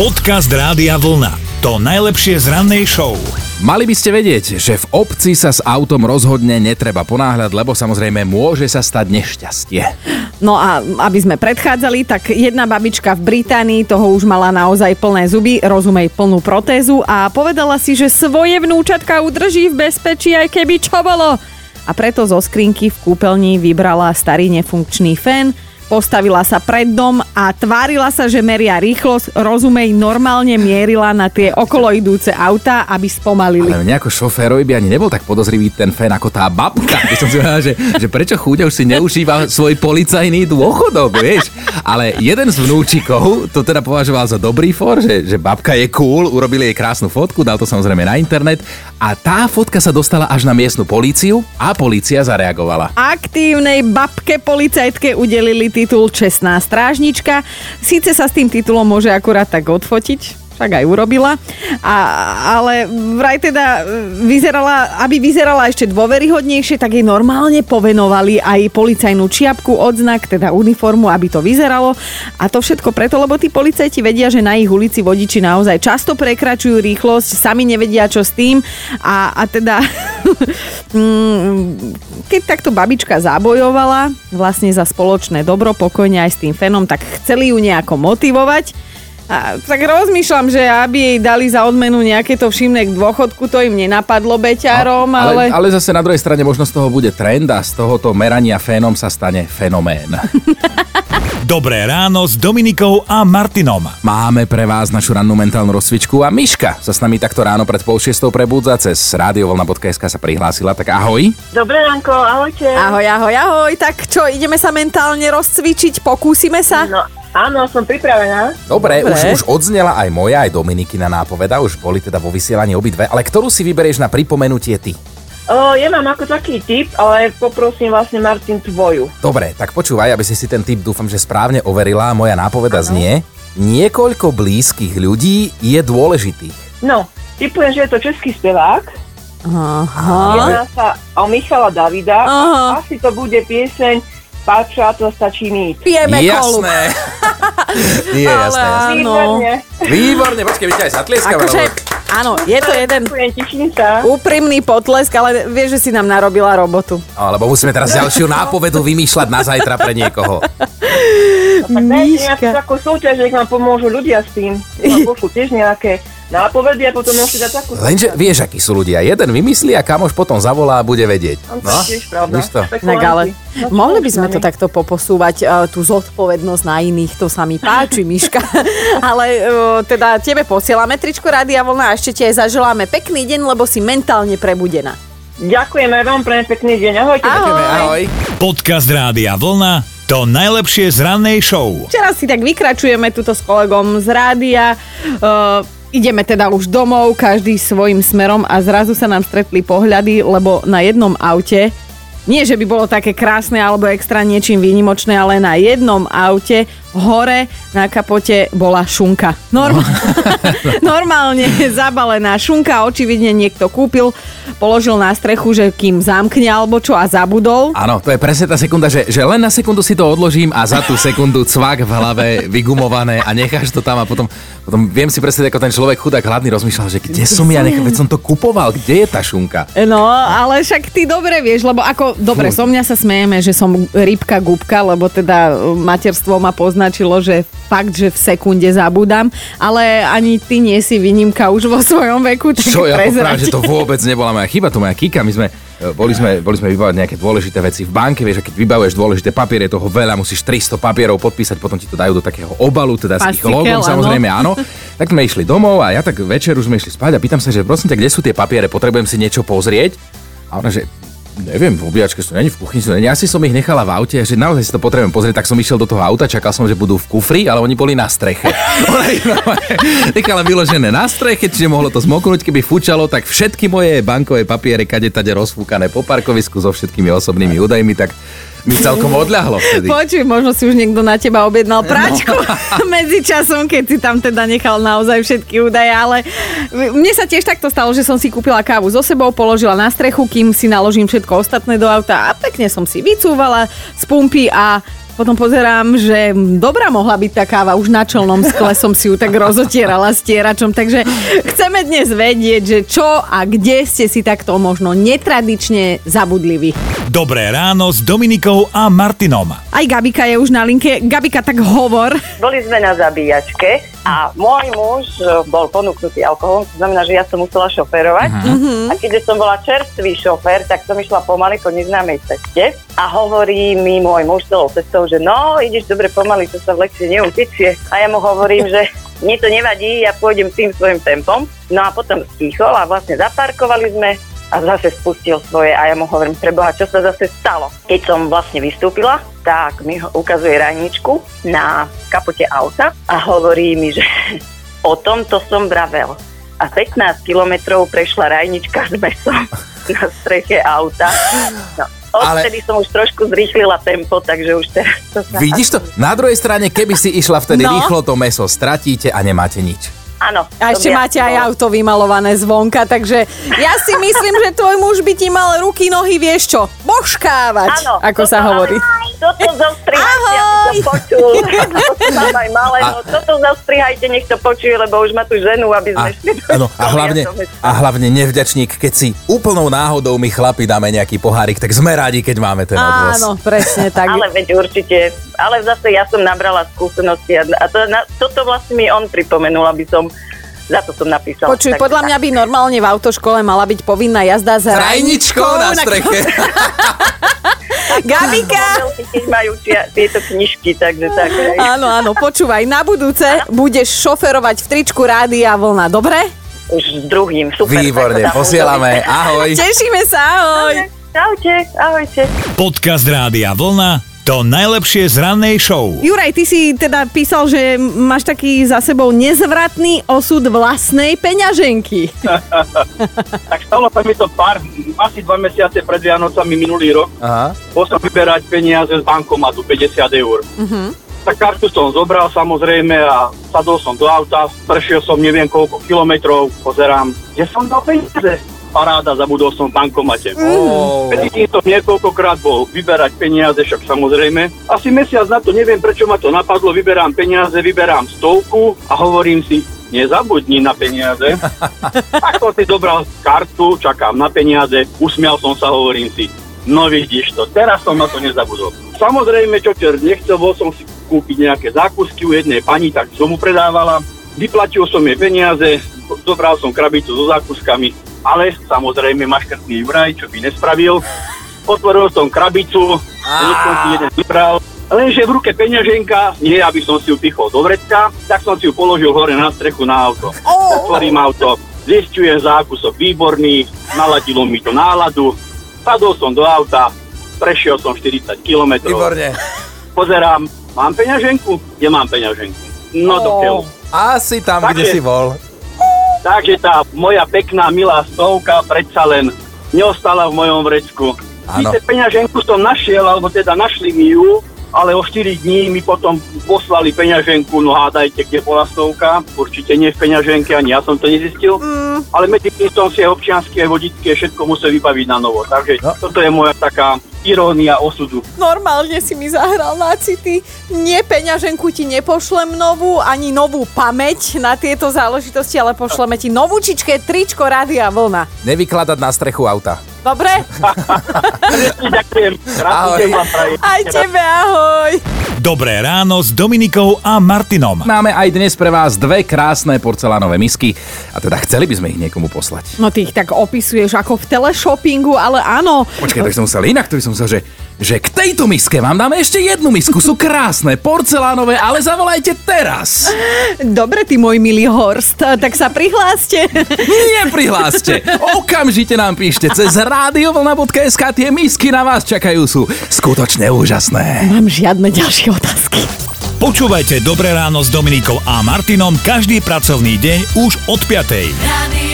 Podcast Rádia Vlna. To najlepšie z rannej show. Mali by ste vedieť, že v obci sa s autom rozhodne netreba ponáhľať, lebo samozrejme môže sa stať nešťastie. No a aby sme predchádzali, tak jedna babička v Británii toho už mala naozaj plné zuby, rozumej plnú protézu a povedala si, že svoje vnúčatka udrží v bezpečí, aj keby čo bolo. A preto zo skrinky v kúpeľni vybrala starý nefunkčný fén, postavila sa pred dom a tvárila sa, že meria rýchlosť, rozumej, normálne mierila na tie okolo idúce auta, aby spomalili. Ale nejako šoférovi by ani nebol tak podozrivý ten fén ako tá babka. Som si povedal, že, že prečo chúďa už si neužíva svoj policajný dôchodok, vieš. Ale jeden z vnúčikov to teda považoval za dobrý for, že, že babka je cool, urobili jej krásnu fotku, dal to samozrejme na internet a tá fotka sa dostala až na miestnu políciu a polícia zareagovala. Aktívnej babke policajtke udelili titul Čestná strážnička. Síce sa s tým titulom môže akurát tak odfotiť, však aj urobila. A, ale vraj teda vyzerala, aby vyzerala ešte dôveryhodnejšie, tak jej normálne povenovali aj policajnú čiapku, odznak, teda uniformu, aby to vyzeralo. A to všetko preto, lebo tí policajti vedia, že na ich ulici vodiči naozaj často prekračujú rýchlosť, sami nevedia, čo s tým. A, a teda, keď takto babička zabojovala vlastne za spoločné dobro, pokojne aj s tým fenom, tak chceli ju nejako motivovať a, tak rozmýšľam, že aby jej dali za odmenu nejaké to všimné k dôchodku, to im nenapadlo beťarom, ale... ale... Ale zase na druhej strane možno z toho bude trend a z tohoto merania fénom sa stane fenomén. Dobré ráno s Dominikou a Martinom. Máme pre vás našu rannú mentálnu rozcvičku a Miška sa s nami takto ráno pred pol šiestou prebudza cez radiovolna.sk sa prihlásila, tak ahoj. Dobré ránko, ahojte. Ahoj, ahoj, ahoj. Tak čo, ideme sa mentálne rozcvičiť, pokúsime sa? No, áno, som pripravená. Dobre, Dobre. Už, už odznela aj moja, aj Dominikina nápoveda, už boli teda vo vysielaní obidve, ale ktorú si vyberieš na pripomenutie ty? O, ja mám ako taký tip, ale poprosím vlastne Martin tvoju. Dobre, tak počúvaj, aby si si ten tip dúfam, že správne overila. Moja nápoveda znie, niekoľko blízkych ľudí je dôležitých. No, typujem, že je to český spevák. Aha. Jedná sa o Michala Davida. Aha. A asi to bude pieseň Pár přátel stačí mít. Pijeme kolu. Jasné. Nie, Ale jasné, jasné. áno. Výborne. Výborne, počkej, my ťa aj zatlieskame. Akože, áno, je to jeden úprimný potlesk, ale vieš, že si nám narobila robotu. Alebo musíme teraz ďalšiu nápovedu vymýšľať na zajtra pre niekoho. Tak dajte Miška. nejakú takú súťaž, nech vám pomôžu ľudia s tým. Pošlu tiež nejaké nápovedy a potom môžete dať takú Lenže vieš, akí sú ľudia. Jeden vymyslí a kamoš potom zavolá a bude vedieť. No, tiež pravda. to? Tak ale No, mohli by sme to takto poposúvať, e, tú zodpovednosť na iných, to sa mi páči, Miška. Ale e, teda tebe posielame tričko Rádia Vlna a ešte ti aj zaželáme pekný deň, lebo si mentálne prebudená. Ďakujeme vám, pre pekný deň. Ahojte. Ahoj. Ahoj. Podcast Rádia Vlna. To najlepšie z rannej show. Včera si tak vykračujeme tuto s kolegom z rádia. Uh, ideme teda už domov, každý svojim smerom a zrazu sa nám stretli pohľady, lebo na jednom aute nie, že by bolo také krásne alebo extra niečím výnimočné, ale na jednom aute hore na kapote bola šunka. Norm- Normálne zabalená šunka, očividne niekto kúpil, položil na strechu, že kým zamkne alebo čo a zabudol. Áno, to je presne tá sekunda, že, že len na sekundu si to odložím a za tú sekundu cvak v hlave vygumované a necháš to tam a potom, potom viem si predstaviť, ako ten človek chudák hladný rozmýšľal, že kde som ja, nech, veď som to kupoval, kde je tá šunka? No, ale však ty dobre vieš, lebo ako, dobre, Fuj. so mňa sa smejeme, že som rybka gubka, lebo teda e, materstvo ma poznačilo, že fakt, že v sekunde zabudám, ale ani ty nie si výnimka už vo svojom veku, Čo ja popravím, že to vôbec nebola moja chyba, to moja kika. My sme, e, boli sme, boli sme vybavať nejaké dôležité veci v banke, vieš, a keď vybavuješ dôležité papiere, toho veľa, musíš 300 papierov podpísať, potom ti to dajú do takého obalu, teda s ich Pastikel, logom, áno. samozrejme, áno. Tak sme išli domov a ja tak večer už sme išli spať a pýtam sa, že prosím ťa, kde sú tie papiere, potrebujem si niečo pozrieť. A ona, že neviem, v obliačke sú není, v kuchyni sú není. Ja si som ich nechala v aute, že naozaj si to potrebujem pozrieť, tak som išiel do toho auta, čakal som, že budú v kufri, ale oni boli na streche. Ona ich nechala vyložené na streche, čiže mohlo to zmoknúť, keby fučalo, tak všetky moje bankové papiere kade tade rozfúkané po parkovisku so všetkými osobnými údajmi, tak mi celkom odľahlo vtedy. Počuj, možno si už niekto na teba objednal práčku medzi časom, keď si tam teda nechal naozaj všetky údaje, ale mne sa tiež takto stalo, že som si kúpila kávu so sebou, položila na strechu, kým si naložím všetko ostatné do auta a pekne som si vycúvala z pumpy a potom pozerám, že dobrá mohla byť tá káva, už na čelnom skle som si ju tak rozotierala stieračom, takže chceme dnes vedieť, že čo a kde ste si takto možno netradične zabudli vy. Dobré ráno s Dominikou a Martinom. Aj Gabika je už na linke. Gabika, tak hovor. Boli sme na zabíjačke a môj muž e, bol ponúknutý alkoholom, to znamená, že ja som musela šoferovať. A keďže som bola čerstvý šofér, tak som išla pomaly po neznámej ceste a hovorí mi môj muž celou cestou, že no, ideš dobre pomaly, to sa v lekcie neutečie. A ja mu hovorím, že mne to nevadí, ja pôjdem tým svojim tempom. No a potom stichol a vlastne zaparkovali sme a zase spustil svoje a ja mu hovorím, preboha, čo sa zase stalo? Keď som vlastne vystúpila, tak mi ukazuje rajničku na kapote auta a hovorí mi, že o tomto som vravel. A 15 kilometrov prešla rajnička s mesom na streche auta. No, Ale- odtedy som už trošku zrýchlila tempo, takže už teraz to. Vidíš to? Na druhej strane, keby si išla vtedy No. rýchlo, to meso stratíte a nemáte nič. Áno. A ešte máte aj bolo. auto vymalované zvonka, takže ja si myslím, že tvoj muž by ti mal ruky, nohy, vieš čo, božkávať, Áno, ako sa ale- hovorí. Toto zostrihajte, aby to počul. Mám aj malé, no toto zostrihajte, nech to počuje, lebo už má tu ženu, aby A, sme šli do áno, a, hlavne, a hlavne nevďačník, keď si úplnou náhodou my chlapi dáme nejaký pohárik, tak sme radi, keď máme ten odvoz. Áno, presne tak. Ale veď určite. Ale zase ja som nabrala skúsenosti a, a to, na, toto vlastne mi on pripomenul, aby som za to som napísala. Počuj, Takže podľa tak. mňa by normálne v autoškole mala byť povinná jazda s S rajničkou na streche. Gabika! Keď majú tia, tieto knižky, takže tak. hej. Áno, áno, počúvaj, na budúce budeš šoferovať v tričku Rádia Vlna, dobre? Už s druhým, super. Výborne, posielame. Ahoj. Tešíme sa, ahoj! urobiť. Čaute, ahojte. Podcast Rádia Vlna to najlepšie z rannej show. Juraj, ty si teda písal, že máš taký za sebou nezvratný osud vlastnej peňaženky. Tak stalo sa mi to pár, asi dva mesiace pred Vianocami minulý rok. Aha. Bol som vyberať peniaze z bankomatu, 50 eur. Mhm. Tak kartu som zobral samozrejme a sadol som do auta, prešiel som neviem koľko kilometrov, pozerám, kde som dal peniaze. Paráda, zabudol som v bankomate. Medzi tým som niekoľkokrát bol vyberať peniaze, však samozrejme. Asi mesiac na to, neviem prečo ma to napadlo, vyberám peniaze, vyberám stovku a hovorím si, nezabudni na peniaze. tak som si dobral kartu, čakám na peniaze, usmial som sa, hovorím si, no vidíš to, teraz som na to nezabudol. Samozrejme, čo čer nechcel, bol som si kúpiť nejaké zákusky u jednej pani, tak som mu predávala. Vyplatil som jej peniaze, zobral som krabicu so zákuskami, ale samozrejme maškrtný Juraj, čo by nespravil. Otvoril som krabicu, som si jeden vybral, lenže v ruke peňaženka, nie aby som si ju pichol do vrecka, tak som si ju položil hore na strechu na auto. Otvorím auto, zistujem zákusok výborný, naladilo mi to náladu, sadol som do auta, prešiel som 40 km, Výborne. pozerám, mám peňaženku? Kde mám peňaženku? No do keľu. Asi tam, Takže- kde si bol. Takže tá moja pekná, milá stovka predsa len neostala v mojom vrecku. Áno. Síce peňaženku som našiel, alebo teda našli mi ju, ale o 4 dní mi potom poslali peňaženku, no hádajte, kde bola stovka, určite nie v peňaženke, ani ja som to nezistil, mm. ale medzi tým som si aj vodičské, všetko musel vybaviť na novo, takže no. toto je moja taká irónia osudu. Normálne si mi zahral na city. Nie peňaženku ti nepošlem novú, ani novú pamäť na tieto záležitosti, ale pošleme ti novúčičké tričko Rádia Vlna. Nevykladať na strechu auta. Dobre? Ďakujem, Ahoj. Aj tebe ahoj. Dobré ráno s Dominikou a Martinom. Máme aj dnes pre vás dve krásne porcelánové misky a teda chceli by sme ich niekomu poslať. No ty ich tak opisuješ ako v teleshoppingu, ale áno. Počkaj, tak som musel inak, to by som musel, že, že k tejto miske vám dáme ešte jednu misku. Sú krásne, porcelánové, ale zavolajte teraz. Dobre, ty môj milý Horst, tak sa prihláste. Neprihláste. Okamžite nám píšte cez radiovlna.sk tie misky na vás čakajú sú skutočne úžasné. Mám žiadne ďalšie otázky. Počúvajte Dobré ráno s Dominikou a Martinom každý pracovný deň už od 5. Radio